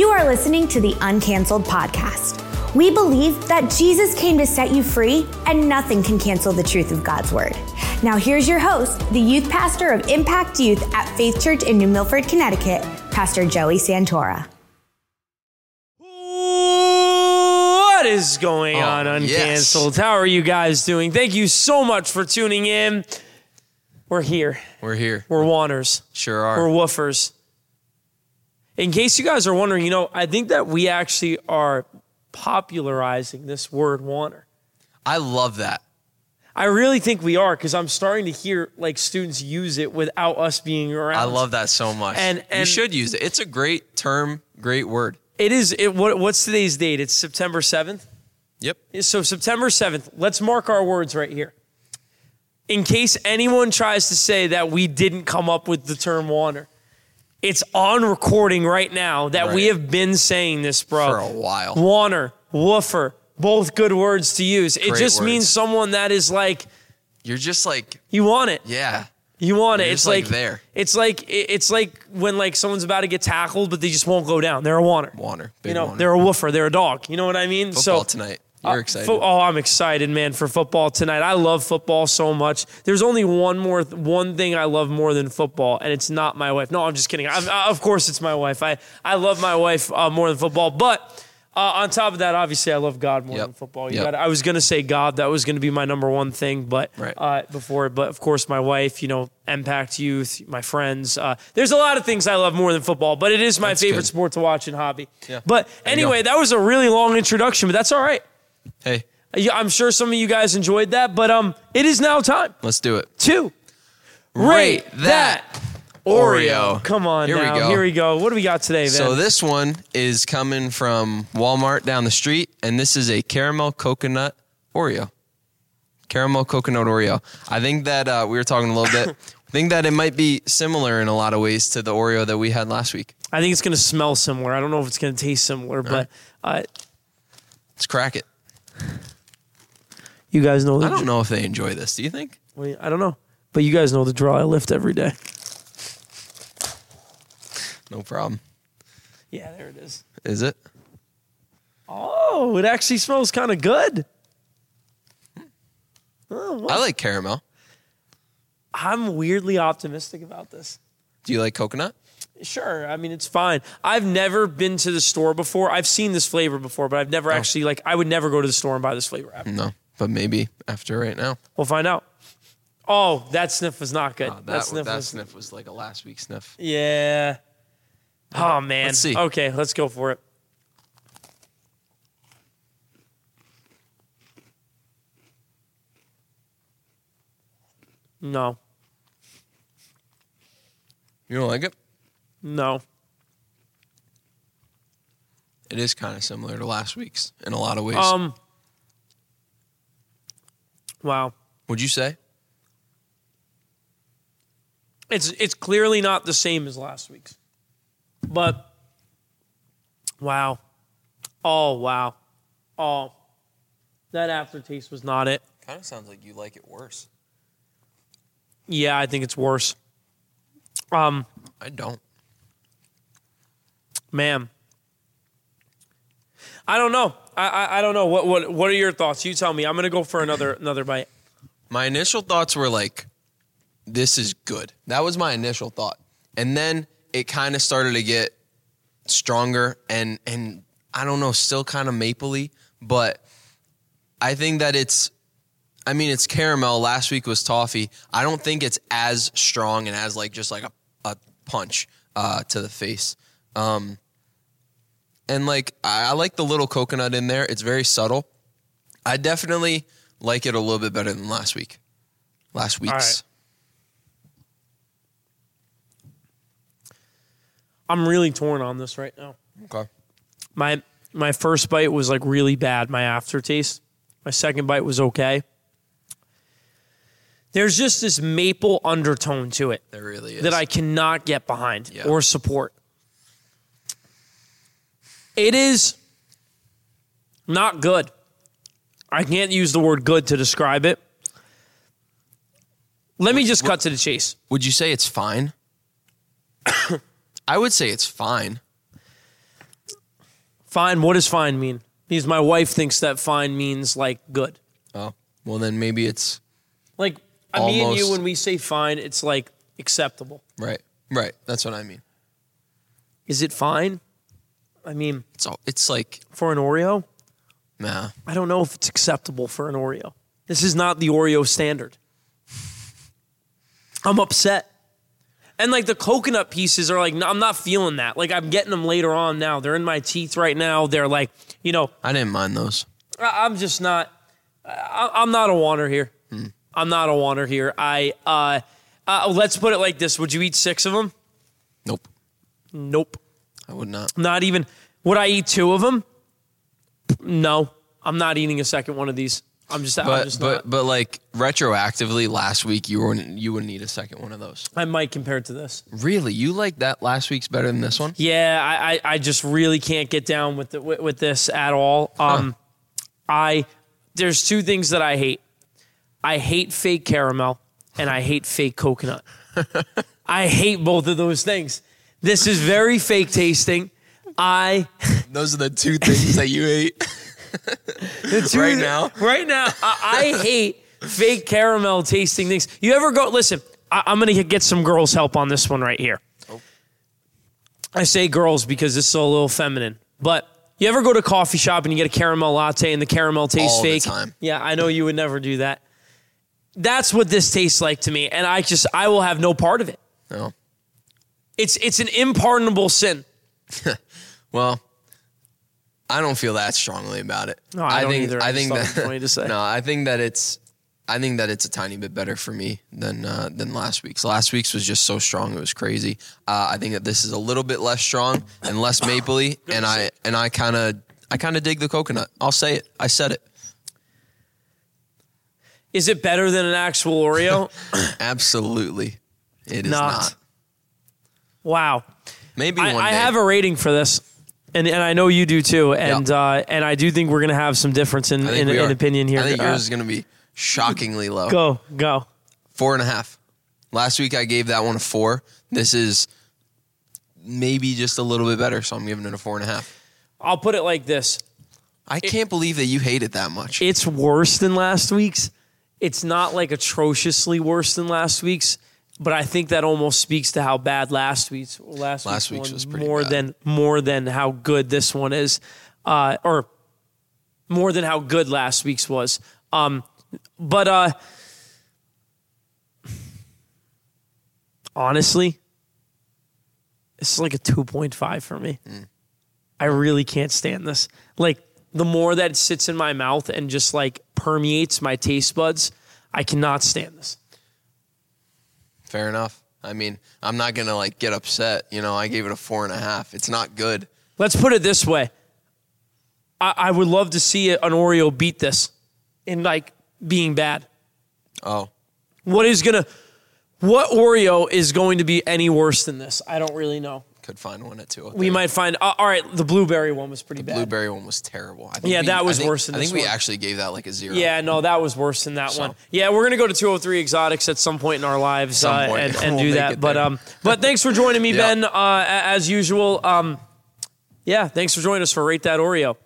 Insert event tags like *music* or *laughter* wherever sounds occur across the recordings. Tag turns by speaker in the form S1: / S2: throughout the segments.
S1: You are listening to the Uncanceled Podcast. We believe that Jesus came to set you free, and nothing can cancel the truth of God's Word. Now, here's your host, the youth pastor of Mpact Youth at Faith Church in New Milford, Connecticut, Pastor Joey Santora.
S2: What is going
S3: Oh,
S2: on, Uncanceled?
S3: yes.
S2: How are you guys doing? Thank you so much for tuning in. We're here.
S3: We're here.
S2: We're wanners.
S3: Sure are.
S2: We're woofers. In case you guys are wondering, you know, I think that we actually are popularizing this word wanner.
S3: I love that.
S2: I really think we are because I'm starting to hear like students use it without us being around.
S3: I love that so much.
S2: And-
S3: you should use it. It's a great term, great word.
S2: it. Is it? What, what's today's date? It's September 7th.
S3: Yep.
S2: So September 7th, let's mark our words right here. In case anyone tries to say that we didn't come up with the term wander, it's on recording right now that we have been saying this, bro.
S3: For a while.
S2: Wanner, woofer, both good words to use. It
S3: Great
S2: just means someone that is like,
S3: You're just like,
S2: you want it.
S3: yeah.
S2: You want it.
S3: You're
S2: It's
S3: like,
S2: like
S3: there.
S2: It's like it's like when like someone's about to get tackled, but they just won't go down. They're a wanner.
S3: Wander.
S2: You know,
S3: wander.
S2: they're a woofer. They're a dog. You know what I mean?
S3: Football
S2: so
S3: tonight. You're
S2: uh, fo- oh, I'm excited, man, for football tonight. I love football so much. There's only one more, one thing I love more than football, and it's not my wife. No, I'm just kidding. I'm, uh, of course, it's my wife. I, I love my wife uh, more than football. But uh, on top of that, obviously, I love God more
S3: Yep.
S2: than football. You
S3: Yep.
S2: got. I was gonna say God. That was gonna be my number one thing, but
S3: Right.
S2: uh, before. But of course, my wife. You know, Mpact Youth, my friends. Uh, there's a lot of things I love more than football, but it is my
S3: That's
S2: favorite
S3: good.
S2: sport to watch and hobby.
S3: Yeah.
S2: But anyway, that was a really long introduction, but that's all right.
S3: Hey,
S2: I'm sure some of you guys enjoyed that, but um, it is now time
S3: let's do it.
S2: Two.
S3: Rate that Oreo.
S2: Come on
S3: Here we go.
S2: Here we go. What do we got today?
S3: So this one is coming from Walmart down the street, and this is a caramel coconut Oreo. Caramel coconut Oreo. I think that uh, we were talking a little bit. *laughs* I think that it might be similar in a lot of ways to the Oreo that we had last week.
S2: I think it's going to smell similar. I don't know if it's going to taste similar, but uh,
S3: Let's crack it.
S2: You guys know the
S3: I don't know if they enjoy this. Do you think?
S2: Well, I don't know, but you guys know the draw. I lift every day.
S3: No problem.
S2: Yeah, there it is.
S3: Is it?
S2: Oh, it actually smells kind of good. Oh,
S3: I like caramel.
S2: I'm weirdly optimistic about this.
S3: Do you like coconut?
S2: Sure. I mean, it's fine. I've never been to the store before. I've seen this flavor before, but I've
S3: Oh.
S2: never actually like. I would never go to the store and buy this flavor.
S3: No, but maybe after right now.
S2: We'll find out. Oh, that sniff was not good.
S3: Oh, that
S2: that sniff
S3: that
S2: was.
S3: sniff was like a last week sniff.
S2: Yeah. Oh man.
S3: Let's see.
S2: Okay, let's go for it. No.
S3: You don't like it?
S2: No.
S3: It is kind of similar to last week's in a lot of ways.
S2: Um. Wow.
S3: Would you say?
S2: It's it's clearly not the same as last week's. But wow. Oh wow. Oh. That aftertaste was not it.
S3: Kind of sounds like you like it worse.
S2: Yeah, I think it's worse. Um,
S3: I don't.
S2: Man. I don't know. I, I I don't know. What what what are your thoughts? You tell me. I'm gonna go for another another bite.
S3: My initial thoughts were like, this is good. That was my initial thought. And then it kind of started to get stronger and and I don't know, still kind of mapley, but I think that it's I mean it's caramel. Last week was toffee. I don't think it's as strong and as like just like a, a punch uh, to the face. Um, and like I, I like the little coconut in there. It's very subtle. I definitely like it a little bit better than last week. Last week's.
S2: I'm really torn on this right now.
S3: Okay.
S2: My my first bite was like really bad. My aftertaste. My second bite was okay. There's just this maple undertone to it
S3: There really is.
S2: that I cannot get behind
S3: Yeah.
S2: or support. It is not good. I can't use the word good to describe it. Let me just cut to the chase.
S3: Would you say it's fine? *coughs* I would say it's fine.
S2: Fine. What does fine mean? Because my wife thinks that fine means like good.
S3: Oh, well then maybe it's
S2: Like uh, me and you, when we say fine, it's like acceptable.
S3: right. Right. That's what I mean.
S2: Is it fine? I mean,
S3: It's all, it's like
S2: for an Oreo,
S3: nah.
S2: I don't know if it's acceptable for an Oreo. This is not the Oreo standard. I'm upset. And like the coconut pieces are like, no, I'm not feeling that. Like I'm getting them later on now. They're in my teeth right now. They're like, you know,
S3: I didn't mind those.
S2: I- I'm just not. I- I'm not a wanter here. I'm not a wanter here. I uh, uh, let's put it like this: Would you eat six of them?
S3: Nope.
S2: Nope.
S3: I would not.
S2: Not even. Would I eat two of them? No. I'm not eating a second one of these. I'm just. I'm
S3: But
S2: just
S3: but
S2: not.
S3: but like retroactively, last week you wouldn't you wouldn't need a second one of those.
S2: I might compare it to this.
S3: Really, you like that last week's better than this one?
S2: Yeah, I, I, I just really can't get down with, the, with with this at all. Um, I there's two things that I hate. I hate fake caramel and I hate fake coconut. *laughs* I hate both of those things. This is very fake tasting. I *laughs*
S3: Those are the two things that you ate.
S2: the *laughs* two-
S3: Right now?
S2: right now, I, I hate fake caramel tasting things. You ever go? Listen, I, I'm gonna get some girls' help on this one right here. Oh. I say girls because this is a little feminine, but you ever go to a coffee shop and you get a caramel latte and the caramel tastes
S3: All the
S2: fake?
S3: time.
S2: Yeah, I know you would never do that. That's what this tastes like to me, and I just I will have no part of it.
S3: No.
S2: It's it's an impardonable sin. *laughs*
S3: Well, I don't feel that strongly about it.
S2: No, I don't
S3: think
S2: either. I
S3: I
S2: just
S3: think
S2: thought
S3: that
S2: funny to say. *laughs*
S3: no, I think that it's I think that it's a tiny bit better for me than uh, than last week's. Last week's was just so strong; it was crazy. Uh, I think that this is a little bit less strong and less *coughs* mapley, and I and I kind of I kind of dig the coconut. I'll say it. I said it.
S2: Is it better than an actual Oreo? *coughs*
S3: Absolutely, it is
S2: Not.
S3: not.
S2: Wow.
S3: Maybe
S2: I,
S3: one
S2: I have a rating for this, and and I know you do too, and
S3: Yeah.
S2: uh, and I do think we're gonna have some difference in
S3: I think
S2: in,
S3: we
S2: in
S3: are.
S2: opinion here.
S3: I think
S2: Uh,
S3: yours is going to be shockingly low.
S2: go go.
S3: Four and a half. Last week I gave that one a four. This is maybe just a little bit better, so I'm giving it a four and a half.
S2: I'll put it like this:
S3: I can't believe that you hate it that much.
S2: it's worse than last week's. It's not like atrociously worse than last week's, but I think that almost speaks to how bad last week's last,
S3: Last
S2: week's,
S3: week's
S2: one
S3: was pretty
S2: more
S3: bad.
S2: than more than how good this one is, uh, or more than how good last week's was. Um, but uh, honestly, it's like a two point five for me.
S3: Mm.
S2: I really can't stand this. Like the more that it sits in my mouth and just like permeates my taste buds, I cannot stand this.
S3: Fair enough. I mean, I'm not gonna like get upset. You know, I gave it a four and a half. It's not good.
S2: Let's put it this way. I, I would love to see an Oreo beat this in like being bad.
S3: Oh,
S2: What is gonna what Oreo is going to be any worse than this? I don't really know.
S3: Could find one at two.
S2: We might find uh, all right, the blueberry one was pretty bad.
S3: The blueberry one was terrible. I think
S2: Yeah,
S3: we-
S2: that was
S3: think-
S2: worse than
S3: I think we
S2: one.
S3: actually gave that like a zero.
S2: Yeah, no, that was worse than that
S3: So-
S2: one. Yeah, we're gonna go to 203 Exotics at some point in our lives uh, and, *laughs* and
S3: We'll
S2: do that. But um, but thanks for joining me, *laughs*
S3: Yeah.
S2: Ben. Uh, as usual. Um, yeah, thanks for joining us for Rate That Oreo.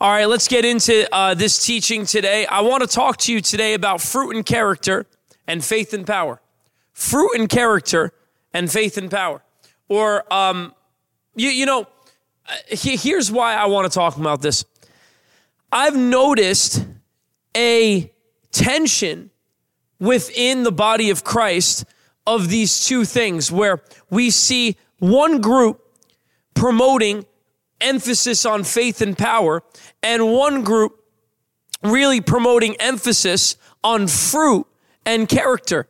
S2: All right, let's get into uh, this teaching today. I want to talk to you today about fruit and character and faith and power. Fruit and character and faith and power. Or, um, you, you know, uh, he- here's why I want to talk about this. I've noticed a tension within the body of Christ of these two things where we see one group promoting emphasis on faith and power and one group really promoting emphasis on fruit and character.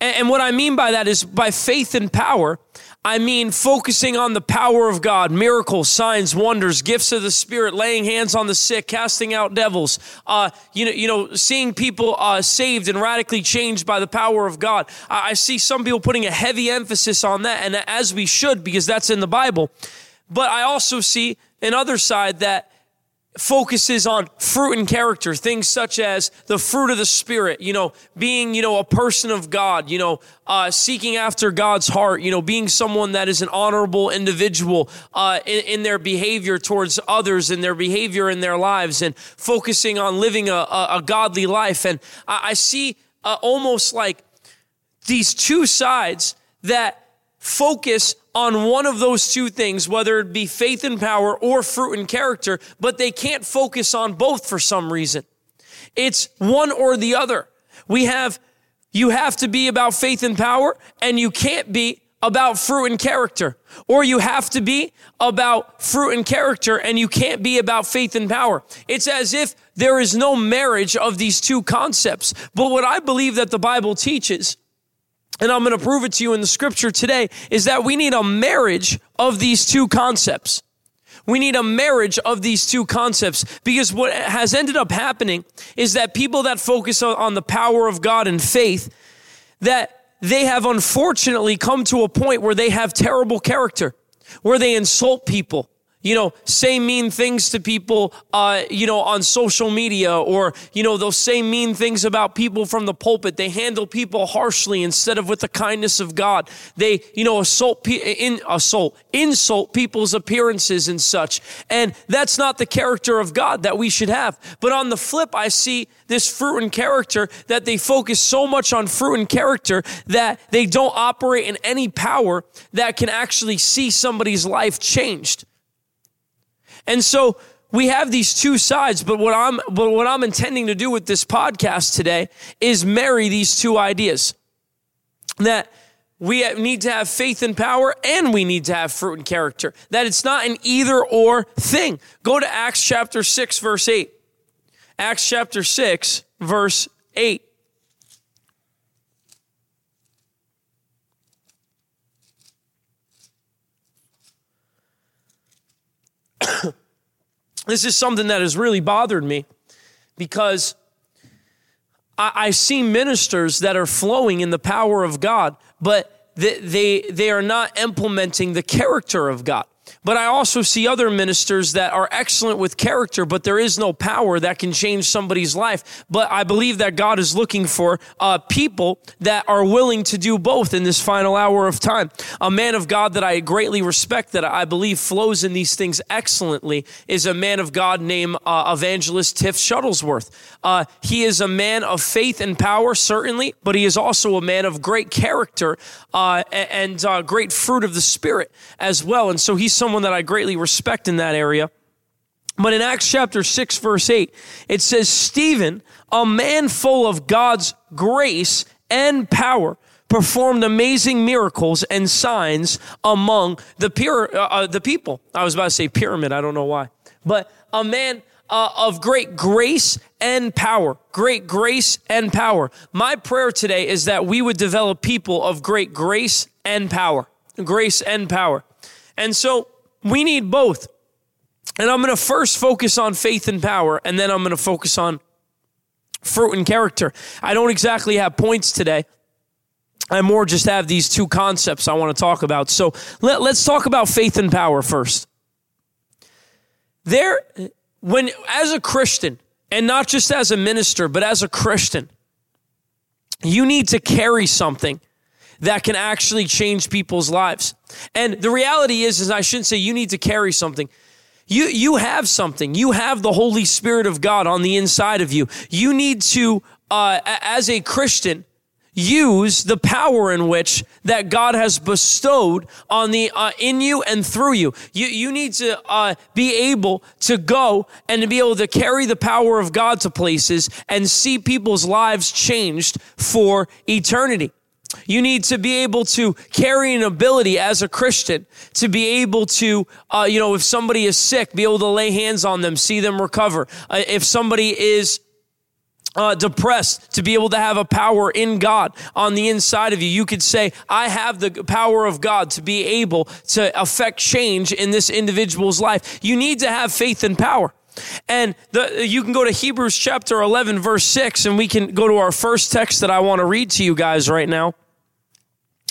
S2: And what I mean by that is by faith and power, I mean focusing on the power of God, miracles, signs, wonders, gifts of the Spirit, laying hands on the sick, casting out devils. Uh, you know, you know, seeing people uh, saved and radically changed by the power of God. I, I see some people putting a heavy emphasis on that, and as we should, because that's in the Bible. But I also see another side that focuses on fruit and character, things such as the fruit of the Spirit, you know, being, you know, a person of God, you know, uh, seeking after God's heart, you know, being someone that is an honorable individual uh, in, in, their behavior towards others and their behavior in their lives and focusing on living a, a, a godly life. And I, I see uh, almost like these two sides that focus on one of those two things, whether it be faith and power or fruit and character, but they can't focus on both for some reason. It's one or the other. We have, you have to be about faith and power, and you can't be about fruit and character. Or you have to be about fruit and character, and you can't be about faith and power. It's as if there is no marriage of these two concepts. But what I believe that the Bible teaches and I'm going to prove it to you in the scripture today, is that we need a marriage of these two concepts. We need a marriage of these two concepts because what has ended up happening is that people that focus on the power of God and faith, that they have unfortunately come to a point where they have terrible character, where they insult people, you know, say mean things to people, uh, you know, on social media, or, you know, they'll say mean things about people from the pulpit. They handle people harshly instead of with the kindness of God. They, you know, assault, in, assault, insult people's appearances and such. And that's not the character of God that we should have. But on the flip, I see this fruit and character that they focus so much on fruit and character that they don't operate in any power that can actually see somebody's life changed. And so we have these two sides, but what I'm but what I'm intending to do with this podcast today is marry these two ideas. That we need to have faith and power and we need to have fruit and character. That it's not an either or thing. Go to Acts chapter 6 verse 8. Acts chapter 6 verse 8. *coughs* this is something that has really bothered me because I, I, see ministers that are flowing in the power of God, but they, they, they are not implementing the character of God. But I also see other ministers that are excellent with character, but there is no power that can change somebody's life. But I believe that God is looking for uh, people that are willing to do both in this final hour of time. A man of God that I greatly respect, that I believe flows in these things excellently, is a man of God named uh, Evangelist Tiff Shuttlesworth. Uh, he is a man of faith and power, certainly, but he is also a man of great character uh, and uh, great fruit of the Spirit as well. And so he's someone that I greatly respect in that area. But in Acts chapter 6, verse 8, it says, Stephen, a man full of God's grace and power, performed amazing miracles and signs among the, uh, uh, the people. I was about to say pyramid, I don't know why. But a man uh, of great grace and power. Great grace and power. My prayer today is that we would develop people of great grace and power. Grace and power. And so we need both. And I'm going to first focus on faith and power, and then I'm going to focus on fruit and character. I don't exactly have points today. I more just have these two concepts I want to talk about. So let, us talk about faith and power first. There, when as a Christian, and not just as a minister, but as a Christian, you need to carry something that can actually change people's lives. And the reality is, is I shouldn't say you need to carry something. You, you have something. You have the Holy Spirit of God on the inside of you. You need to, uh, as a Christian, use the power in which that God has bestowed on the uh, in you and through you. You you need to uh, be able to go and to be able to carry the power of God to places and see people's lives changed for eternity. You need to be able to carry an ability as a Christian to be able to, uh, you know, if somebody is sick, be able to lay hands on them, see them recover. Uh, if somebody is uh, depressed, to be able to have a power in God on the inside of you. You could say, I have the power of God to be able to affect change in this individual's life. You need to have faith and power. And the, you can go to Hebrews chapter 11, verse 6, and we can go to our first text that I want to read to you guys right now.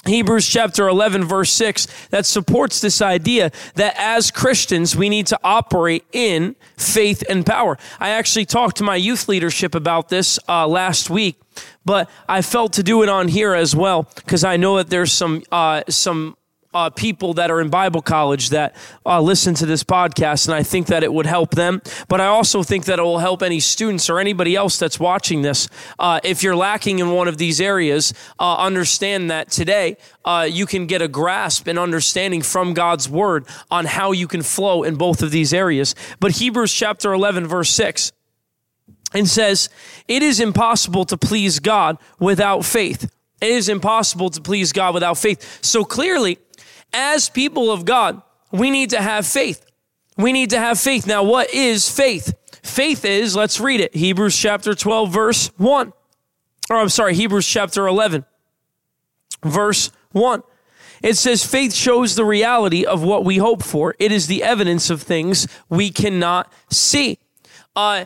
S2: Hebrews chapter 11, verse 6, that supports this idea that as Christians, we need to operate in faith and power. I actually talked to my youth leadership about this uh, last week, but I felt to do it on here as well because I know that there's some uh, some uh, people that are in Bible college that uh, listen to this podcast, and I think that it would help them. But I also think that it will help any students or anybody else that's watching this. Uh, if you're lacking in one of these areas, uh, understand that today uh, you can get a grasp and understanding from God's word on how you can flow in both of these areas. But Hebrews chapter 11, verse 6 and says, It is impossible to please God without faith. It is impossible to please God without faith. So clearly, as people of God, we need to have faith. We need to have faith. Now, what is faith? Faith is, let's read it Hebrews chapter 12, verse 1. Or I'm sorry, Hebrews chapter 11, verse 1. It says, faith shows the reality of what we hope for. It is the evidence of things we cannot see. Uh,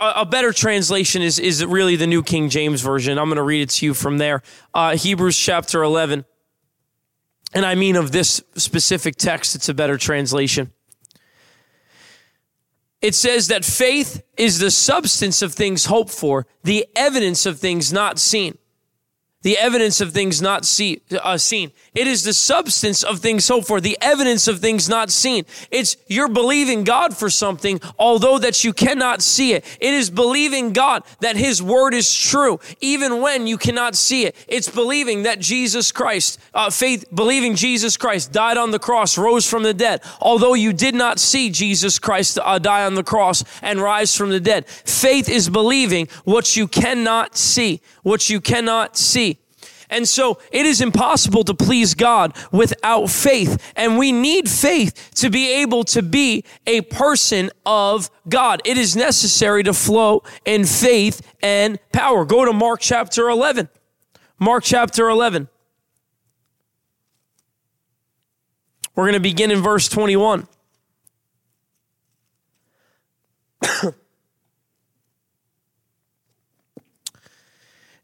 S2: a better translation is, is really the New King James Version. I'm going to read it to you from there. Uh, Hebrews chapter 11, and I mean of this specific text, it's a better translation. It says that faith is the substance of things hoped for, the evidence of things not seen the evidence of things not see, uh, seen. It is the substance of things hoped for, the evidence of things not seen. It's you're believing God for something, although that you cannot see it. It is believing God that His word is true, even when you cannot see it. It's believing that Jesus Christ, uh, faith, believing Jesus Christ died on the cross, rose from the dead, although you did not see Jesus Christ uh, die on the cross and rise from the dead. Faith is believing what you cannot see, what you cannot see. And so it is impossible to please God without faith. And we need faith to be able to be a person of God. It is necessary to flow in faith and power. Go to Mark chapter 11. Mark chapter 11. We're going to begin in verse 21. *coughs*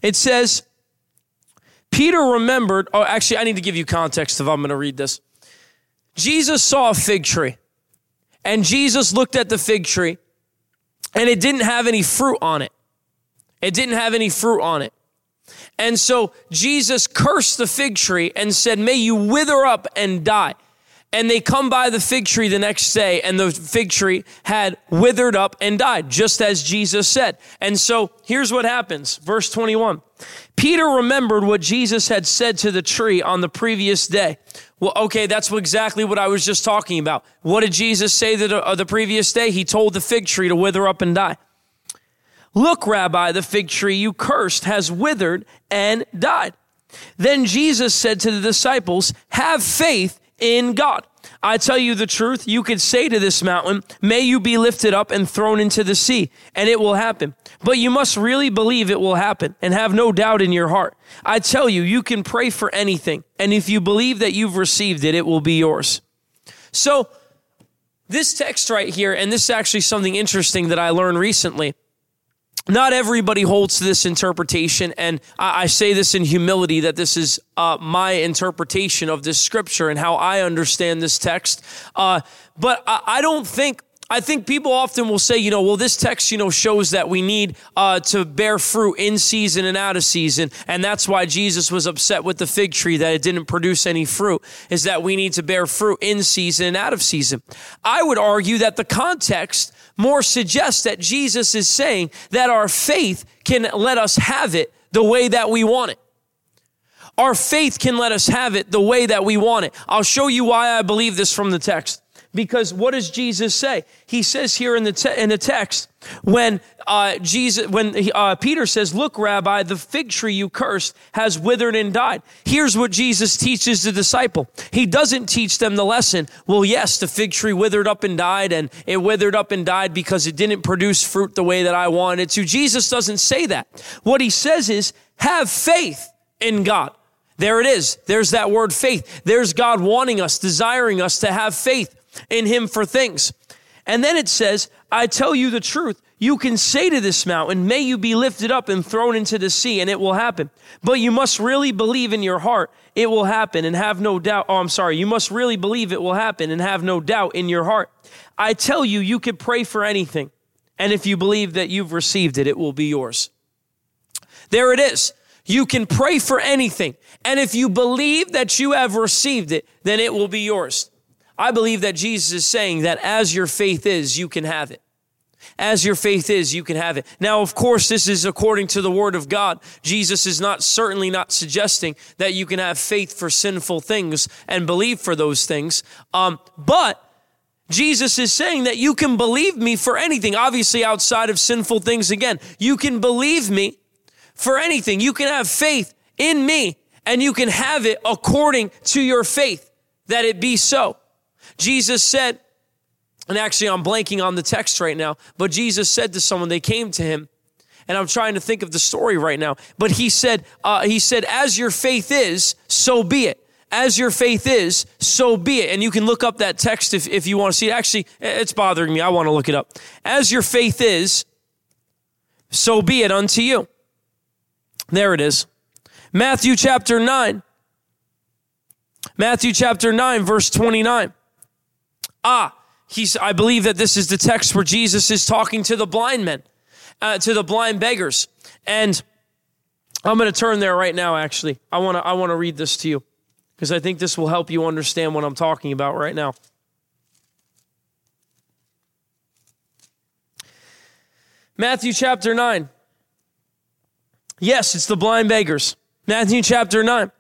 S2: it says, Peter remembered, oh, actually, I need to give you context if I'm going to read this. Jesus saw a fig tree, and Jesus looked at the fig tree, and it didn't have any fruit on it. It didn't have any fruit on it. And so Jesus cursed the fig tree and said, May you wither up and die and they come by the fig tree the next day, and the fig tree had withered up and died, just as Jesus said. And so here's what happens. Verse 21. Peter remembered what Jesus had said to the tree on the previous day. Well, okay, that's exactly what I was just talking about. What did Jesus say the, uh, the previous day? He told the fig tree to wither up and die. Look, Rabbi, the fig tree you cursed has withered and died. Then Jesus said to the disciples, Have faith in God. I tell you the truth, you could say to this mountain, May you be lifted up and thrown into the sea, and it will happen. But you must really believe it will happen and have no doubt in your heart. I tell you, you can pray for anything, and if you believe that you've received it, it will be yours. So, this text right here, and this is actually something interesting that I learned recently not everybody holds to this interpretation, and I, I say this in humility that this is uh, my interpretation of this scripture and how I understand this text. Uh, but I, I, don't think. I think people often will say, you know, well, this text, you know, shows that we need uh, to bear fruit in season and out of season, and that's why Jesus was upset with the fig tree that it didn't produce any fruit. Is that we need to bear fruit in season and out of season? I would argue that the context more suggests that Jesus is saying that our faith can let us have it the way that we want it. Our faith can let us have it the way that we want it. I'll show you why I believe this from the text. Because what does Jesus say? He says here in the te- in the text when uh, Jesus when uh, Peter says, "Look, Rabbi, the fig tree you cursed has withered and died." Here's what Jesus teaches the disciple. He doesn't teach them the lesson. Well, yes, the fig tree withered up and died, and it withered up and died because it didn't produce fruit the way that I wanted to. Jesus doesn't say that. What he says is, "Have faith in God." There it is. There's that word faith. There's God wanting us, desiring us to have faith in him for things. And then it says, I tell you the truth, you can say to this mountain, May you be lifted up and thrown into the sea, and it will happen. But you must really believe in your heart it will happen and have no doubt. Oh, I'm sorry. You must really believe it will happen and have no doubt in your heart. I tell you, you could pray for anything. And if you believe that you've received it, it will be yours. There it is. You can pray for anything. And if you believe that you have received it, then it will be yours. I believe that Jesus is saying that as your faith is, you can have it. As your faith is, you can have it. Now, of course, this is according to the word of God. Jesus is not certainly not suggesting that you can have faith for sinful things and believe for those things. Um, but Jesus is saying that you can believe me for anything, obviously outside of sinful things again. You can believe me for anything. You can have faith in me and you can have it according to your faith that it be so. Jesus said, and actually I'm blanking on the text right now, but Jesus said to someone, they came to him, and I'm trying to think of the story right now, but he said, uh, he said, as your faith is, so be it as your faith is, so be it. And you can look up that text if, if you want to see it. Actually, it's bothering me. I want to look it up. As your faith is, so be it unto you. There it is. Matthew chapter 9. Matthew chapter 9, verse 29. Ah, he's, I believe that this is the text where Jesus is talking to the blind men, uh, to the blind beggars. And I'm going to turn there right now, actually. I want to I want to read this to you because I think this will help you understand what I'm talking about right now. Matthew chapter 9. Yes, it's the blind beggars. Matthew chapter 9.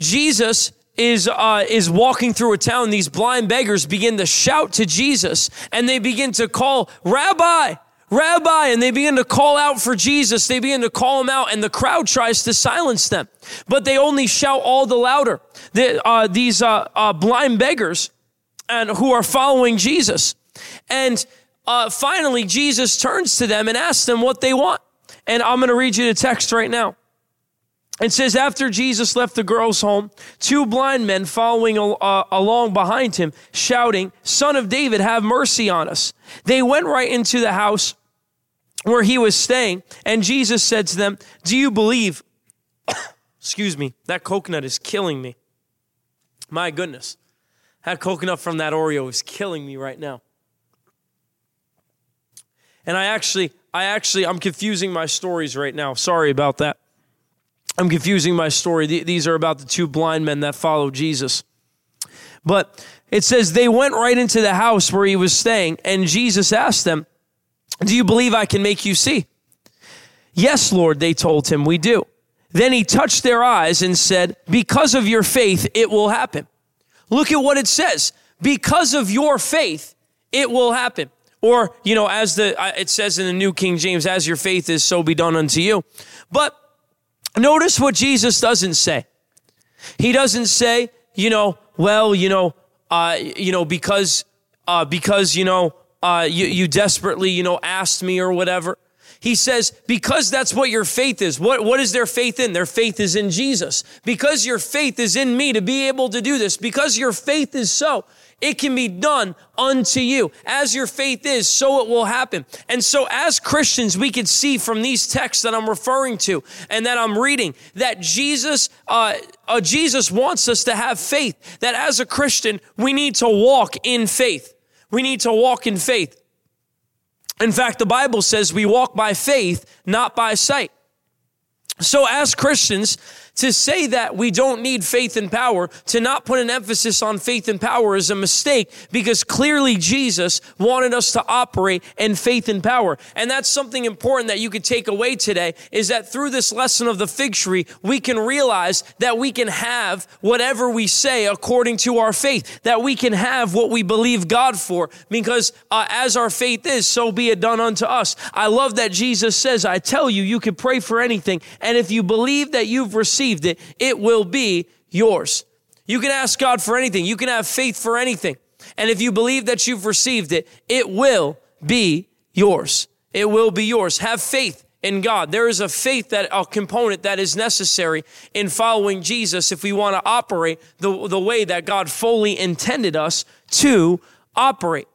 S2: Jesus is, uh, is walking through a town. These blind beggars begin to shout to Jesus and they begin to call, Rabbi, Rabbi, and they begin to call out for Jesus. They begin to call him out, and the crowd tries to silence them, but they only shout all the louder. The, uh, these uh, uh, blind beggars and who are following Jesus. And uh, finally, Jesus turns to them and asks them what they want. And I'm going to read you the text right now. It says, after Jesus left the girl's home, two blind men following uh, along behind him, shouting, Son of David, have mercy on us. They went right into the house where he was staying, and Jesus said to them, Do you believe? *coughs* Excuse me, that coconut is killing me. My goodness. That coconut from that Oreo is killing me right now. And I actually, I actually, I'm confusing my stories right now. Sorry about that. I'm confusing my story. These are about the two blind men that followed Jesus. But it says they went right into the house where he was staying, and Jesus asked them, Do you believe I can make you see? Yes, Lord, they told him, We do. Then he touched their eyes and said, Because of your faith, it will happen. Look at what it says. Because of your faith, it will happen. Or, you know, as the, uh, it says in the New King James, as your faith is, so be done unto you. But notice what Jesus doesn't say. He doesn't say, you know, well, you know, uh, you know, because, uh, because, you know, uh, you, you desperately, you know, asked me or whatever. He says, because that's what your faith is. What, what is their faith in? Their faith is in Jesus. Because your faith is in me to be able to do this, because your faith is so, it can be done unto you. As your faith is, so it will happen. And so as Christians, we can see from these texts that I'm referring to and that I'm reading that Jesus, uh, uh, Jesus wants us to have faith. That as a Christian, we need to walk in faith. We need to walk in faith. In fact, the Bible says we walk by faith, not by sight. So as Christians, to say that we don't need faith and power, to not put an emphasis on faith and power is a mistake because clearly Jesus wanted us to operate in faith and power. And that's something important that you could take away today is that through this lesson of the fig tree, we can realize that we can have whatever we say according to our faith, that we can have what we believe God for because uh, as our faith is, so be it done unto us. I love that Jesus says, I tell you, you can pray for anything. And if you believe that you've received received it, it will be yours. You can ask God for anything. You can have faith for anything. And if you believe that you've received it, it will be yours. It will be yours. Have faith in God. There is a faith that a component that is necessary in following Jesus if we want to operate the, the way that God fully intended us to operate.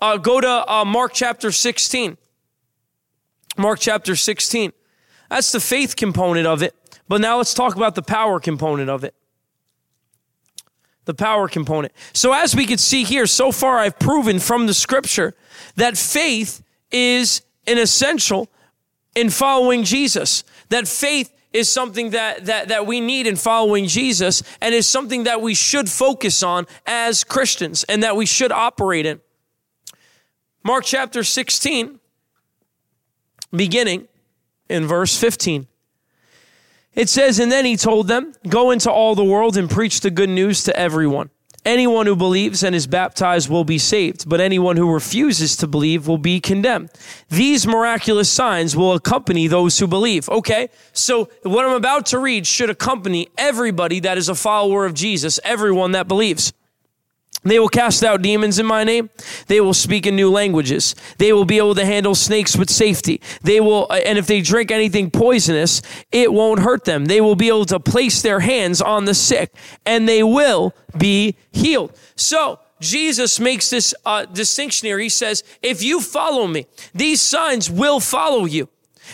S2: Uh, go to uh, Mark chapter 16. Mark chapter 16. That's the faith component of it. But now let's talk about the power component of it. The power component. So, as we can see here, so far I've proven from the scripture that faith is an essential in following Jesus. That faith is something that, that, that we need in following Jesus and is something that we should focus on as Christians and that we should operate in. Mark chapter 16, beginning in verse 15. It says, And then he told them, Go into all the world and preach the good news to everyone. Anyone who believes and is baptized will be saved, but anyone who refuses to believe will be condemned. These miraculous signs will accompany those who believe. Okay, so what I'm about to read should accompany everybody that is a follower of Jesus, everyone that believes. They will cast out demons in my name. They will speak in new languages. They will be able to handle snakes with safety. They will, uh, and if they drink anything poisonous, it won't hurt them. They will be able to place their hands on the sick and they will be healed. So, Jesus makes this uh, distinction here. He says, if you follow me, these signs will follow you.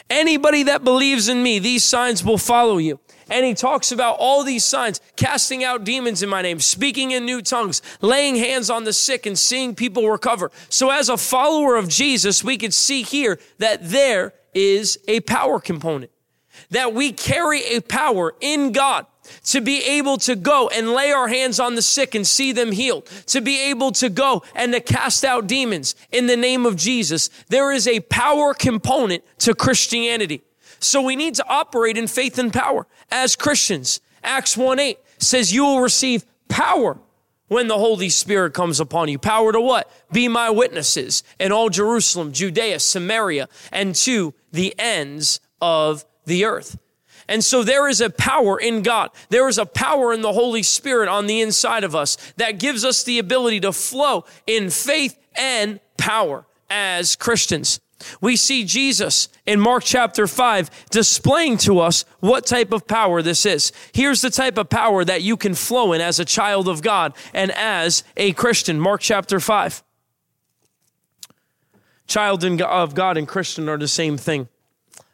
S2: Anybody that believes in me, these signs will follow you. And he talks about all these signs casting out demons in my name, speaking in new tongues, laying hands on the sick, and seeing people recover. So, as a follower of Jesus, we could see here that there is a power component, that we carry a power in God to be able to go and lay our hands on the sick and see them healed, to be able to go and to cast out demons in the name of Jesus. There is a power component to Christianity. So we need to operate in faith and power as Christians. Acts 1 8 says, You will receive power when the Holy Spirit comes upon you. Power to what? Be my witnesses in all Jerusalem, Judea, Samaria, and to the ends of the earth. And so there is a power in God. There is a power in the Holy Spirit on the inside of us that gives us the ability to flow in faith and power as Christians. We see Jesus in Mark chapter 5 displaying to us what type of power this is. Here's the type of power that you can flow in as a child of God and as a Christian. Mark chapter 5. Child of God and Christian are the same thing.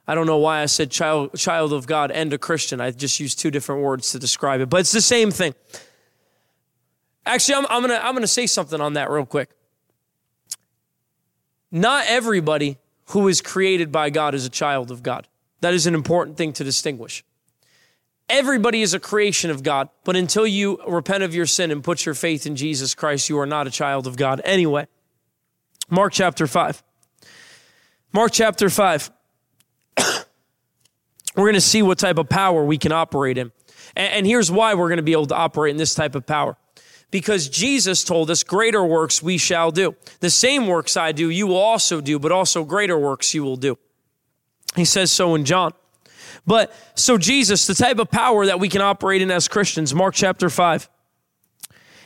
S2: I don't know why I said child, child of God and a Christian. I just used two different words to describe it, but it's the same thing. Actually, I'm, I'm going to I'm to say something on that real quick. Not everybody who is created by God is a child of God. That is an important thing to distinguish. Everybody is a creation of God, but until you repent of your sin and put your faith in Jesus Christ, you are not a child of God. Anyway, Mark chapter 5. Mark chapter 5. *clears throat* we're going to see what type of power we can operate in. And, here's why we're going to be able to operate in this type of power because Jesus told us, Greater works we shall do. The same works I do, you will also do, but also greater works you will do. He says so in John. But so, Jesus, the type of power that we can operate in as Christians, Mark chapter 5,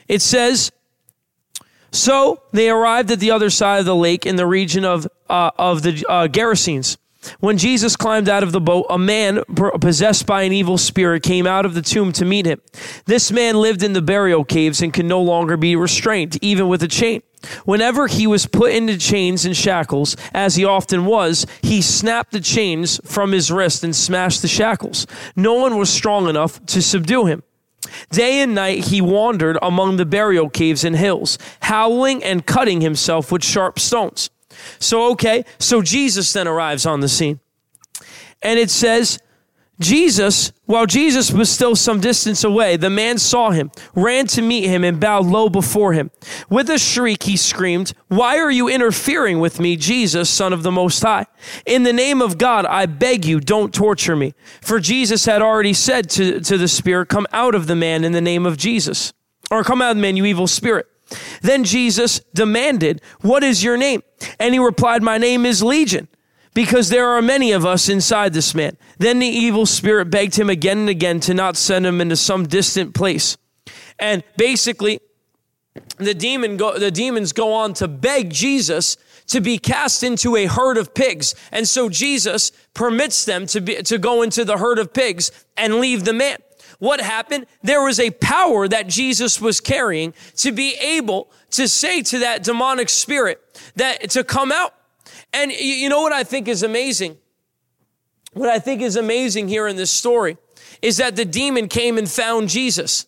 S2: it says, So they arrived at the other side of the lake in the region of, uh, of the uh, Gerasenes. When Jesus climbed out of the boat, a man possessed by an evil spirit came out of the tomb to meet him. This man lived in the burial caves and could no longer be restrained, even with a chain. Whenever he was put into chains and shackles, as he often was, he snapped the chains from his wrist and smashed the shackles. No one was strong enough to subdue him. Day and night he wandered among the burial caves and hills, howling and cutting himself with sharp stones. So, okay, so Jesus then arrives on the scene. And it says, Jesus, while Jesus was still some distance away, the man saw him, ran to meet him, and bowed low before him. With a shriek, he screamed, Why are you interfering with me, Jesus, Son of the Most High? In the name of God, I beg you, don't torture me. For Jesus had already said to, to the spirit, Come out of the man in the name of Jesus. Or come out of the man, you evil spirit. Then Jesus demanded, What is your name? And he replied, My name is Legion, because there are many of us inside this man. Then the evil spirit begged him again and again to not send him into some distant place. And basically, the demon go, the demons go on to beg Jesus to be cast into a herd of pigs. And so Jesus permits them to be, to go into the herd of pigs and leave the man. What happened? There was a power that Jesus was carrying to be able to say to that demonic spirit that to come out. And you know what I think is amazing? What I think is amazing here in this story is that the demon came and found Jesus.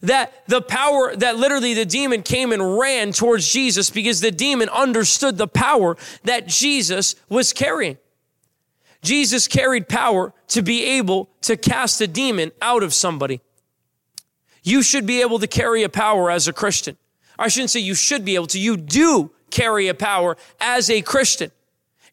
S2: That the power, that literally the demon came and ran towards Jesus because the demon understood the power that Jesus was carrying. Jesus carried power to be able to cast a demon out of somebody. You should be able to carry a power as a Christian. I shouldn't say you should be able to, you do carry a power as a Christian.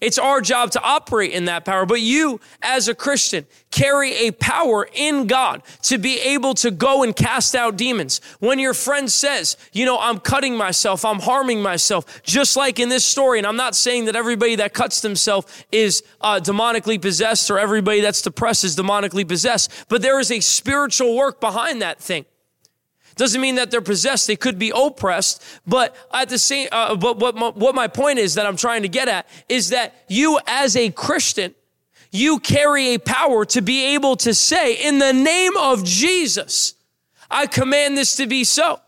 S2: It's our job to operate in that power. But you, as a Christian, carry a power in God to be able to go and cast out demons. When your friend says, you know, I'm cutting myself, I'm harming myself, just like in this story, and I'm not saying that everybody that cuts themselves is uh, demonically possessed or everybody that's depressed is demonically possessed, but there is a spiritual work behind that thing. Doesn't mean that they're possessed. They could be oppressed. But at the same, uh, but what my, what my point is that I'm trying to get at is that you as a Christian, you carry a power to be able to say, in the name of Jesus, I command this to be so.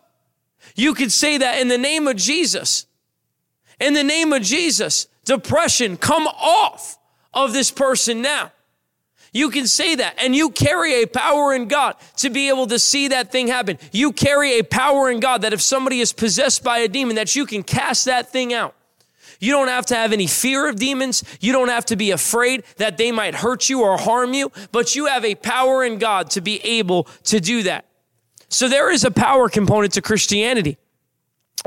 S2: You could say that in the name of Jesus. In the name of Jesus, depression, come off of this person now. You can say that and you carry a power in God to be able to see that thing happen. You carry a power in God that if somebody is possessed by a demon that you can cast that thing out. You don't have to have any fear of demons. You don't have to be afraid that they might hurt you or harm you, but you have a power in God to be able to do that. So there is a power component to Christianity.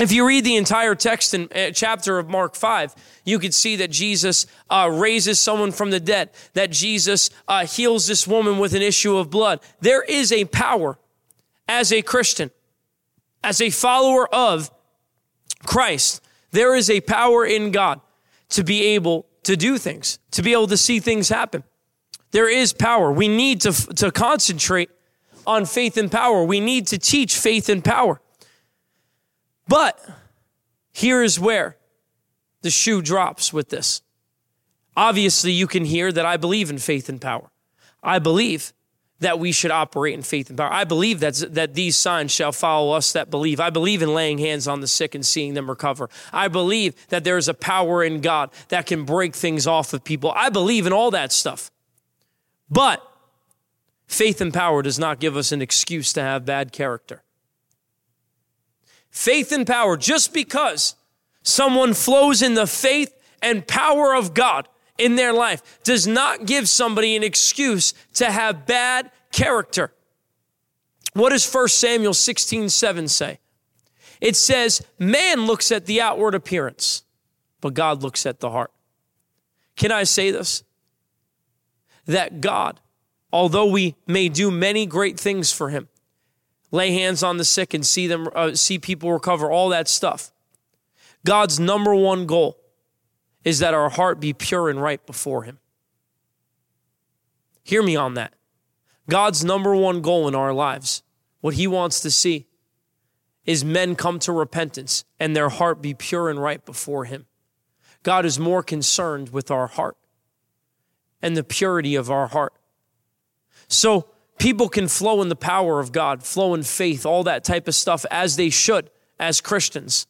S2: If you read the entire text in uh, chapter of Mark 5, you could see that Jesus uh, raises someone from the dead, that Jesus uh, heals this woman with an issue of blood. There is a power as a Christian, as a follower of Christ, there is a power in God to be able to do things, to be able to see things happen. There is power. We need to, to concentrate on faith and power. We need to teach faith and power. But here is where the shoe drops with this. Obviously, you can hear that I believe in faith and power. I believe that we should operate in faith and power. I believe that, that these signs shall follow us that believe. I believe in laying hands on the sick and seeing them recover. I believe that there is a power in God that can break things off of people. I believe in all that stuff. But faith and power does not give us an excuse to have bad character faith and power, just because someone flows in the faith and power of God in their life, does not give somebody an excuse to have bad character. What does 1 Samuel 16 7 say? It says, Man looks at the outward appearance, but God looks at the heart. Can I say this? That God, although we may do many great things for Him, lay hands on the sick and see them uh, see people recover all that stuff. God's number one goal is that our heart be pure and right before him. Hear me on that. God's number one goal in our lives what he wants to see is men come to repentance and their heart be pure and right before him. God is more concerned with our heart and the purity of our heart. So People can flow in the power of God, flow in faith, all that type of stuff as they should as Christians.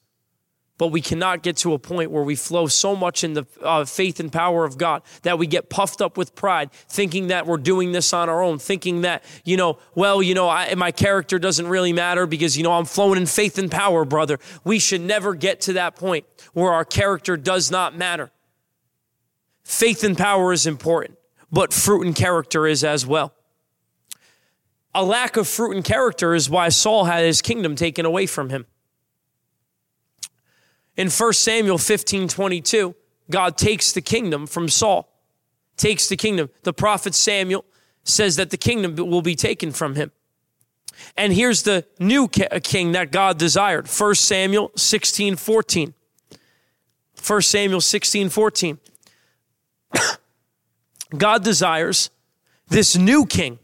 S2: But we cannot get to a point where we flow so much in the uh, faith and power of God that we get puffed up with pride, thinking that we're doing this on our own, thinking that, you know, well, you know, I, my character doesn't really matter because, you know, I'm flowing in faith and power, brother. We should never get to that point where our character does not matter. Faith and power is important, but fruit and character is as well a lack of fruit and character is why Saul had his kingdom taken away from him. In 1 Samuel 15 22, God takes the kingdom from Saul, takes the kingdom. The prophet Samuel says that the kingdom will be taken from him. And here's the new uh, king that God desired 1 Samuel 16 14. 1 Samuel 16 14. *coughs* God desires this new king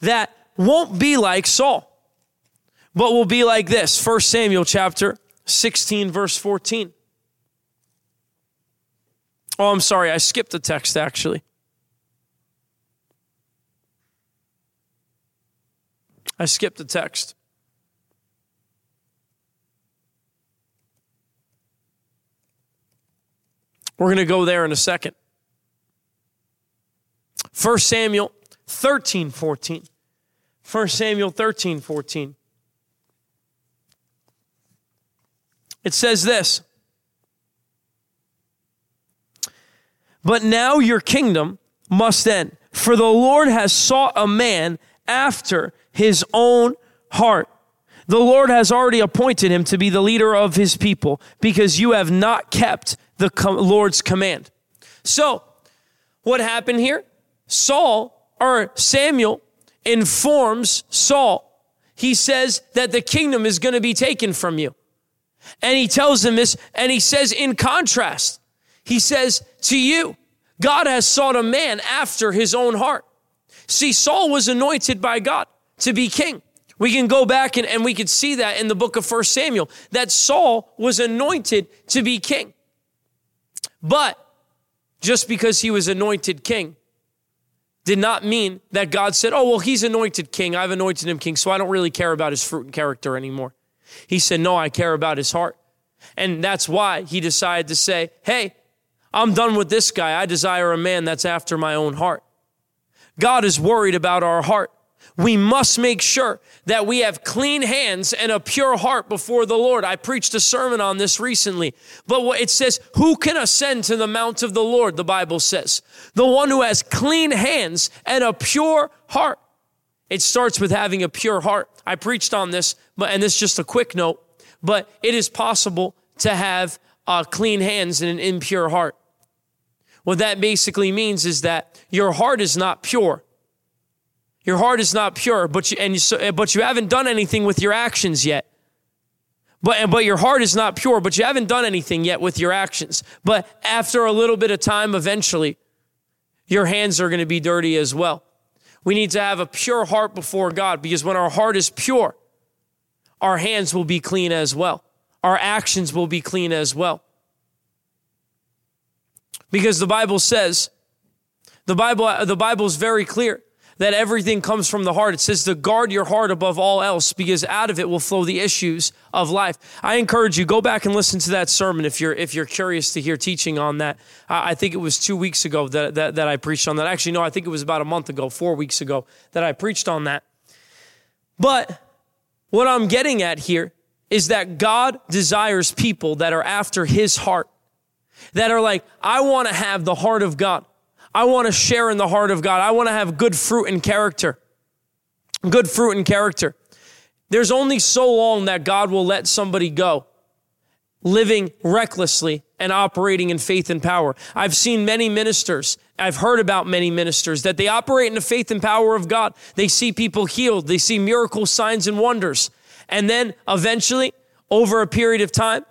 S2: that won't be like Saul, but will be like this. 1 Samuel chapter 16, verse 14. Oh, I'm sorry, I skipped the text actually. I skipped the text. We're going to go there in a second. 1 Samuel 13 14. 1 Samuel 13 14. It says this But now your kingdom must end, for the Lord has sought a man after his own heart. The Lord has already appointed him to be the leader of his people because you have not kept the Lord's command. So, what happened here? Saul or Samuel informs Saul. He says that the kingdom is going to be taken from you. And he tells him this, and he says, in contrast, he says, to you, God has sought a man after his own heart. See, Saul was anointed by God to be king. We can go back and, and we can see that in the book of First Samuel, that Saul was anointed to be king. But just because he was anointed king did not mean that God said, Oh, well, he's anointed king. I've anointed him king, so I don't really care about his fruit and character anymore. He said, No, I care about his heart. And that's why he decided to say, Hey, I'm done with this guy. I desire a man that's after my own heart. God is worried about our heart we must make sure that we have clean hands and a pure heart before the Lord. I preached a sermon on this recently, but it says, Who can ascend to the mount of the Lord? The Bible says, The one who has clean hands and a pure heart. It starts with having a pure heart. I preached on this, but, and this is just a quick note, but it is possible to have uh, clean hands and an impure heart. What that basically means is that your heart is not pure your heart is not pure, but you, and you, eh, but you haven't done anything with your actions yet. But, but your heart is not pure, but you haven't done anything yet with your actions. But after a little bit of time, eventually, your hands are going to be dirty as well. We need to have a pure heart before God because when our heart is pure, our hands will be clean as well. Our actions will be clean as well. Because the Bible says, the Bible, the Bible is very clear that everything comes from the heart. It says to guard your heart above all else because out of it will flow the issues of life. I encourage you, go back and listen to that sermon if you're, if you're curious to hear teaching on that. I think it was two weeks ago that, that, that I preached on that. Actually, no, I think it was about a month ago, four weeks ago that I preached on that. But what I'm getting at here is that God desires people that are after his heart, that are like, I want to have the heart of God. I want to share in the heart of God. I want to have good fruit and character. Good fruit and character. There's only so long that God will let somebody go living recklessly and operating in faith and power. I've seen many ministers, I've heard about many ministers that they operate in the faith and power of God. They see people healed, they see miracles, signs, and wonders. And then eventually, over a period of time,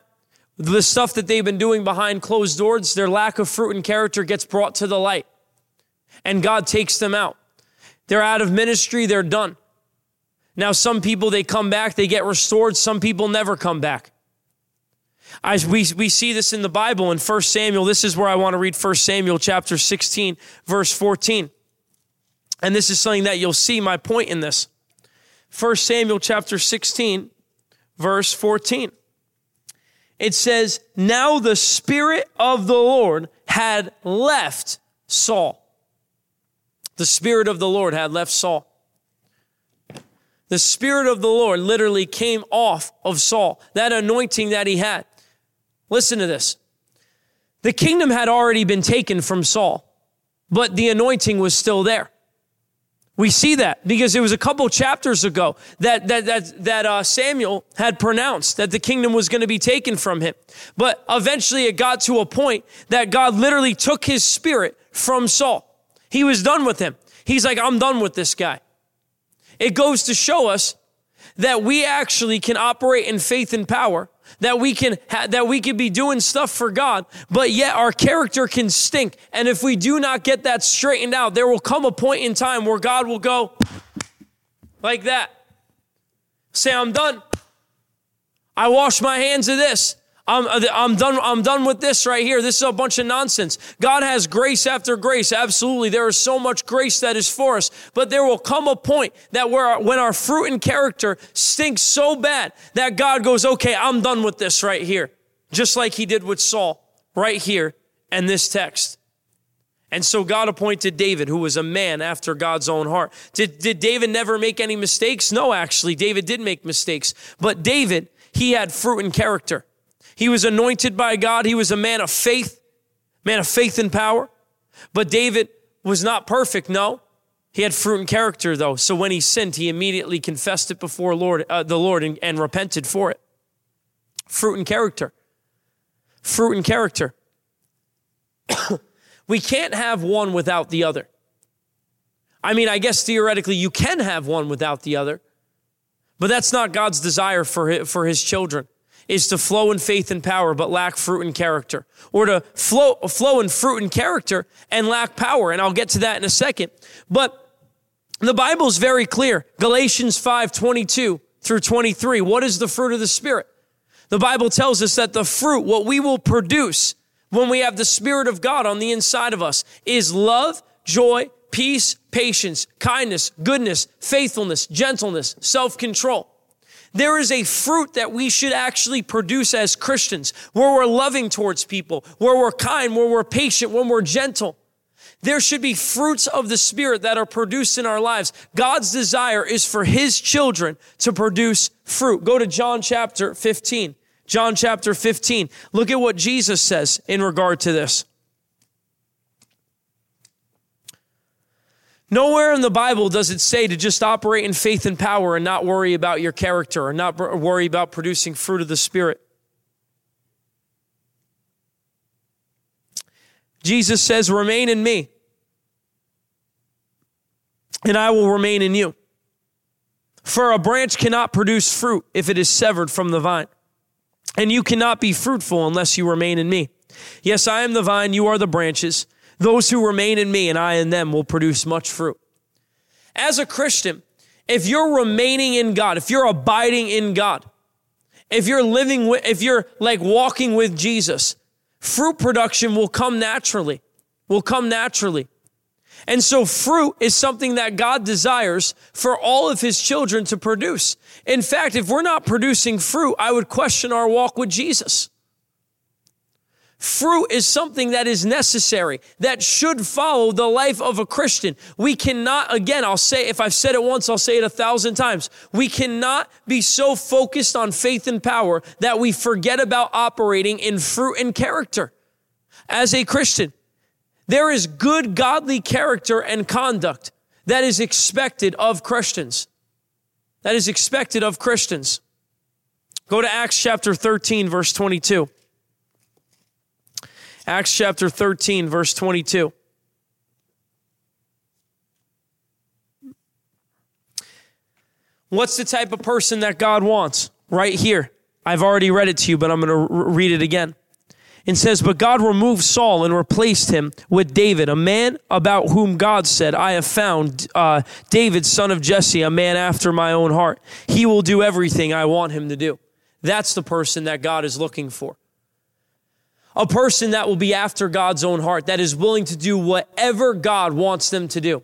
S2: the stuff that they've been doing behind closed doors, their lack of fruit and character gets brought to the light. And God takes them out. They're out of ministry, they're done. Now, some people, they come back, they get restored. Some people never come back. As we, we see this in the Bible in 1 Samuel. This is where I want to read 1 Samuel chapter 16, verse 14. And this is something that you'll see my point in this. 1 Samuel chapter 16, verse 14 it says, Now the Spirit of the Lord had left Saul. The Spirit of the Lord had left Saul. The Spirit of the Lord literally came off of Saul, that anointing that he had. Listen to this. The kingdom had already been taken from Saul, but the anointing was still there. We see that because it was a couple chapters ago that that that that uh, Samuel had pronounced that the kingdom was going to be taken from him. But eventually, it got to a point that God literally took his spirit from Saul. He was done with him. He's like, I'm done with this guy. It goes to show us that we actually can operate in faith and power that we can ha- that we can be doing stuff for God, but yet our character can stink. And if we do not get that straightened out, there will come a point in time where God will go like that. Say, I'm done. I wash my hands of this. I'm, I'm done. I'm done with this right here. This is a bunch of nonsense. God has grace after grace. Absolutely. There is so much grace that is for us. But there will come a point that where, when our fruit and character stinks so bad that God goes, okay, I'm done with this right here. Just like he did with Saul right here and this text. And so God appointed David, who was a man after God's own heart. Did, did David never make any mistakes? No, actually, David did make mistakes. But David, he had fruit and character. He was anointed by God. He was a man of faith, man of faith and power. But David was not perfect, no. He had fruit and character, though. So when he sinned, he immediately confessed it before Lord, uh, the Lord and, and repented for it. Fruit and character. Fruit and character. *coughs* we can't have one without the other. I mean, I guess theoretically you can have one without the other, but that's not God's desire for his, for his children is to flow in faith and power but lack fruit and character. Or to flow flow in fruit and character and lack power and I'll get to that in a second. But the Bible is very clear. Galatians 5 22 through 23 what is the fruit of the spirit? The Bible tells us that the fruit what we will produce when we have the spirit of God on the inside of us is love joy peace patience kindness goodness faithfulness gentleness self-control there is a fruit that we should actually produce as Christians where we're loving towards people, where we're kind, where we're patient, when we're gentle. There should be fruits of the Spirit that are produced in our lives. God's desire is for His children to produce fruit. Go to John chapter 15. John chapter 15. Look at what Jesus says in regard to this. Nowhere in the Bible does it say to just operate in faith and power and not worry about your character or not worry about producing fruit of the Spirit. Jesus says, Remain in me, and I will remain in you. For a branch cannot produce fruit if it is severed from the vine, and you cannot be fruitful unless you remain in me. Yes, I am the vine, you are the branches. Those who remain in me and I in them will produce much fruit. As a Christian, if you're remaining in God, if you're abiding in God, if you're living with, if you're like walking with Jesus, fruit production will come naturally, will come naturally. And so fruit is something that God desires for all of his children to produce. In fact, if we're not producing fruit, I would question our walk with Jesus. Fruit is something that is necessary, that should follow the life of a Christian. We cannot, again, I'll say, if I've said it once, I'll say it a thousand times. We cannot be so focused on faith and power that we forget about operating in fruit and character. As a Christian, there is good, godly character and conduct that is expected of Christians. That is expected of Christians. Go to Acts chapter 13, verse 22. Acts chapter 13, verse 22. What's the type of person that God wants? Right here. I've already read it to you, but I'm going to read it again. It says, But God removed Saul and replaced him with David, a man about whom God said, I have found uh, David, son of Jesse, a man after my own heart. He will do everything I want him to do. That's the person that God is looking for a person that will be after God's own heart, that is willing to do whatever God wants them to do.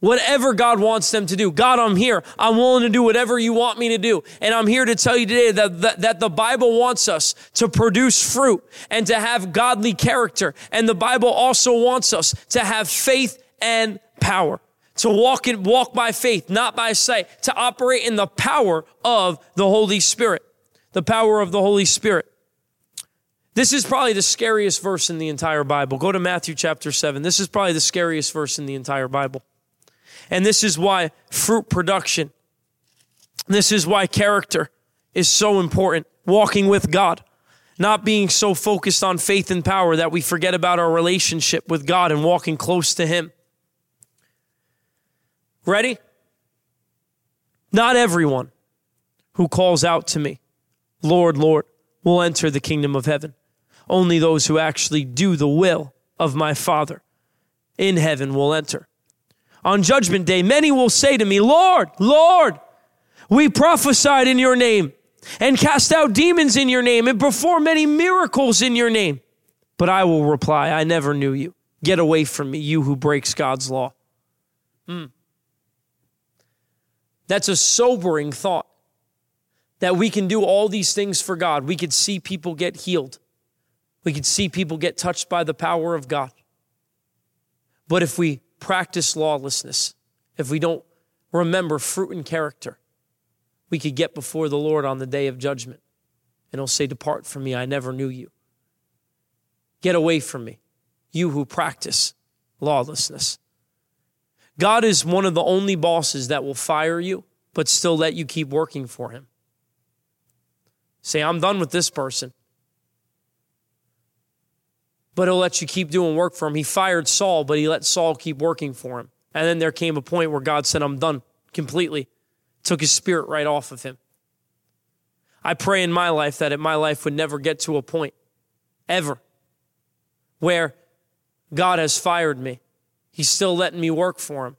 S2: Whatever God wants them to do. God, I'm here. I'm willing to do whatever you want me to do. And I'm here to tell you today that, that, that, the Bible wants us to produce fruit and to have godly character. And the Bible also wants us to have faith and power. To walk and walk by faith, not by sight. To operate in the power of the Holy Spirit. The power of the Holy Spirit. This is probably the scariest verse in the entire Bible. Go to Matthew chapter 7. This is probably the scariest verse in the entire Bible. And this is why fruit production, this is why character is so important. Walking with God, not being so focused on faith and power that we forget about our relationship with God and walking close to Him. Ready? Not everyone who calls out to me, Lord, Lord, will enter the kingdom of heaven only those who actually do the will of my Father in heaven will enter. On judgment day, many will say to me, Lord, Lord, we prophesied in your name, and cast out demons in your name and perform many miracles in your name. But I will reply, I never knew you. Get away from me, you who breaks God's law. Hmm. That's a sobering thought that we can do all these things for God. We could see people get healed, we could see people get touched by the power of God. But if we practice lawlessness, if we don't remember fruit and character, we could get before the Lord on the day of judgment and He'll say, Depart from me, I never knew you. Get away from me, you who practice lawlessness. God is one of the only bosses that will fire you, but still let you keep working for Him. Say, I'm done with this person. But He'll let you keep doing work for Him. He fired Saul, but He let Saul keep working for Him. And then there came a point where God said, I'm done completely took his spirit right off of him. I pray in my life that my life would never get to a point, ever, where God has fired me. He's still letting me work for him.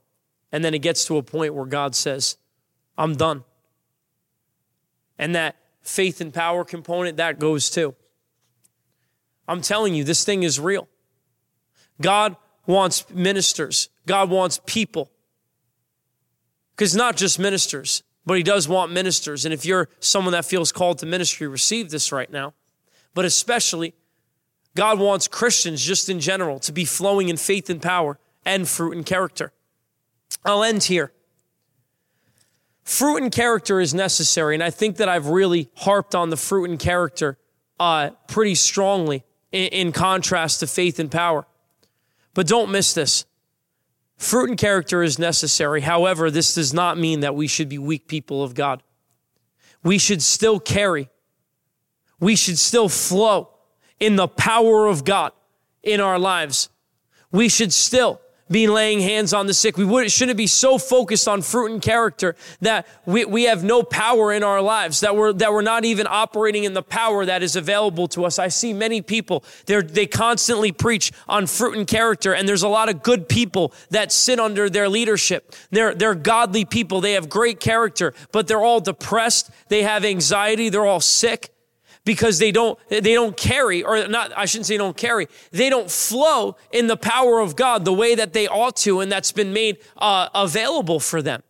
S2: And then it gets to a point where God says, I'm done. And that faith and power component, that goes too. I'm telling you, this thing is real. God wants ministers, God wants people because not just ministers, but he does want ministers. And if you're someone that feels called to ministry, receive this right now. But especially, God wants Christians just in general to be flowing in faith and power and fruit and character. I'll end here. Fruit and character is necessary, and I think that I've really harped on the fruit and character uh, pretty strongly in, in contrast to faith and power. But don't miss this. Fruit and character is necessary. However, this does not mean that we should be weak people of God. We should still carry, we should still flow in the power of God in our lives. We should still be laying hands on the sick. We would, shouldn't be so focused on fruit and character that we, we have no power in our lives, that we're, that we're not even operating in the power that is available to us. I see many people, they they constantly preach on fruit and character, and there's a lot of good people that sit under their leadership. They're, they're godly people. They have great character, but they're all depressed. They have anxiety. They're all sick because they don't they don't carry or not I shouldn't say don't carry they don't flow in the power of God the way that they ought to and that's been made uh, available for them.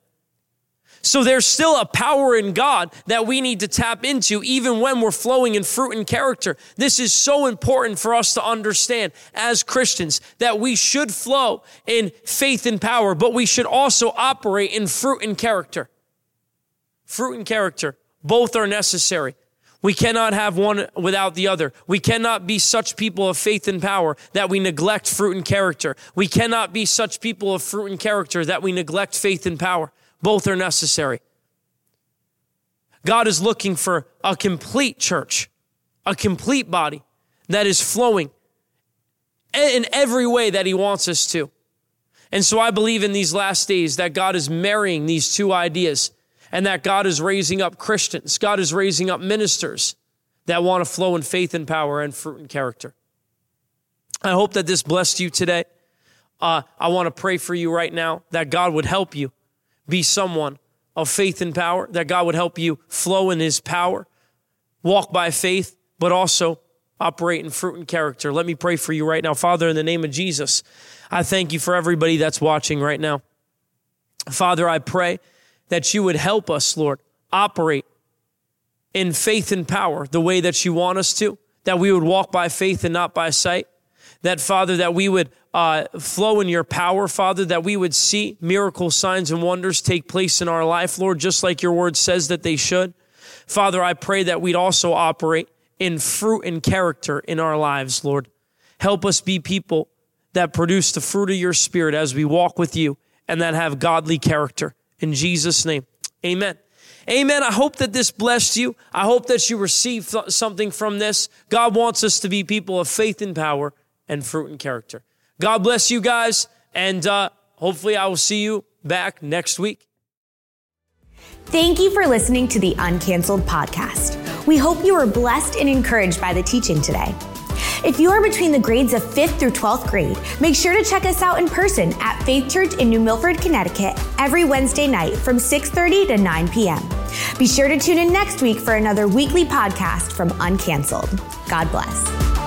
S2: So there's still a power in God that we need to tap into even when we're flowing in fruit and character. This is so important for us to understand as Christians that we should flow in faith and power, but we should also operate in fruit and character. Fruit and character, both are necessary. We cannot have one without the other. We cannot be such people of faith and power that we neglect fruit and character. We cannot be such people of fruit and character that we neglect faith and power. Both are necessary. God is looking for a complete church, a complete body that is flowing in every way that He wants us to. And so I believe in these last days that God is marrying these two ideas and that God is raising up Christians. God is raising up ministers that want to flow in faith and power and fruit and character. I hope that this blessed you today. Uh, I want to pray for you right now that God would help you be someone of faith and power, that God would help you flow in his power, walk by faith, but also operate in fruit and character. Let me pray for you right now. Father, in the name of Jesus, I thank you for everybody that's watching right now. Father, I pray that you would help us, Lord, operate in faith and power the way that you want us to, that we would walk by faith and not by sight. That, Father, that we would uh, flow in your power, Father, that we would see miracle signs and wonders take place in our life, Lord, just like your word says that they should. Father, I pray that we'd also operate in fruit and character in our lives, Lord. Help us be people that produce the fruit of your spirit as we walk with you and that have godly character. In Jesus' name, amen. Amen. I hope that this blessed you. I hope that you received something from this. God wants us to be people of faith and power and fruit and character. God bless you guys. And uh, hopefully, I will see you back next week.
S1: Thank you for listening to the Uncanceled podcast. We hope you were blessed and encouraged by the teaching today. If you are between the grades of 5th through 12th grade, make sure to check us out in person at Faith Church in New Milford, Connecticut every Wednesday night from 6:30 to 9 p.m. Be sure to tune in next week for another weekly podcast from Uncanceled. God bless.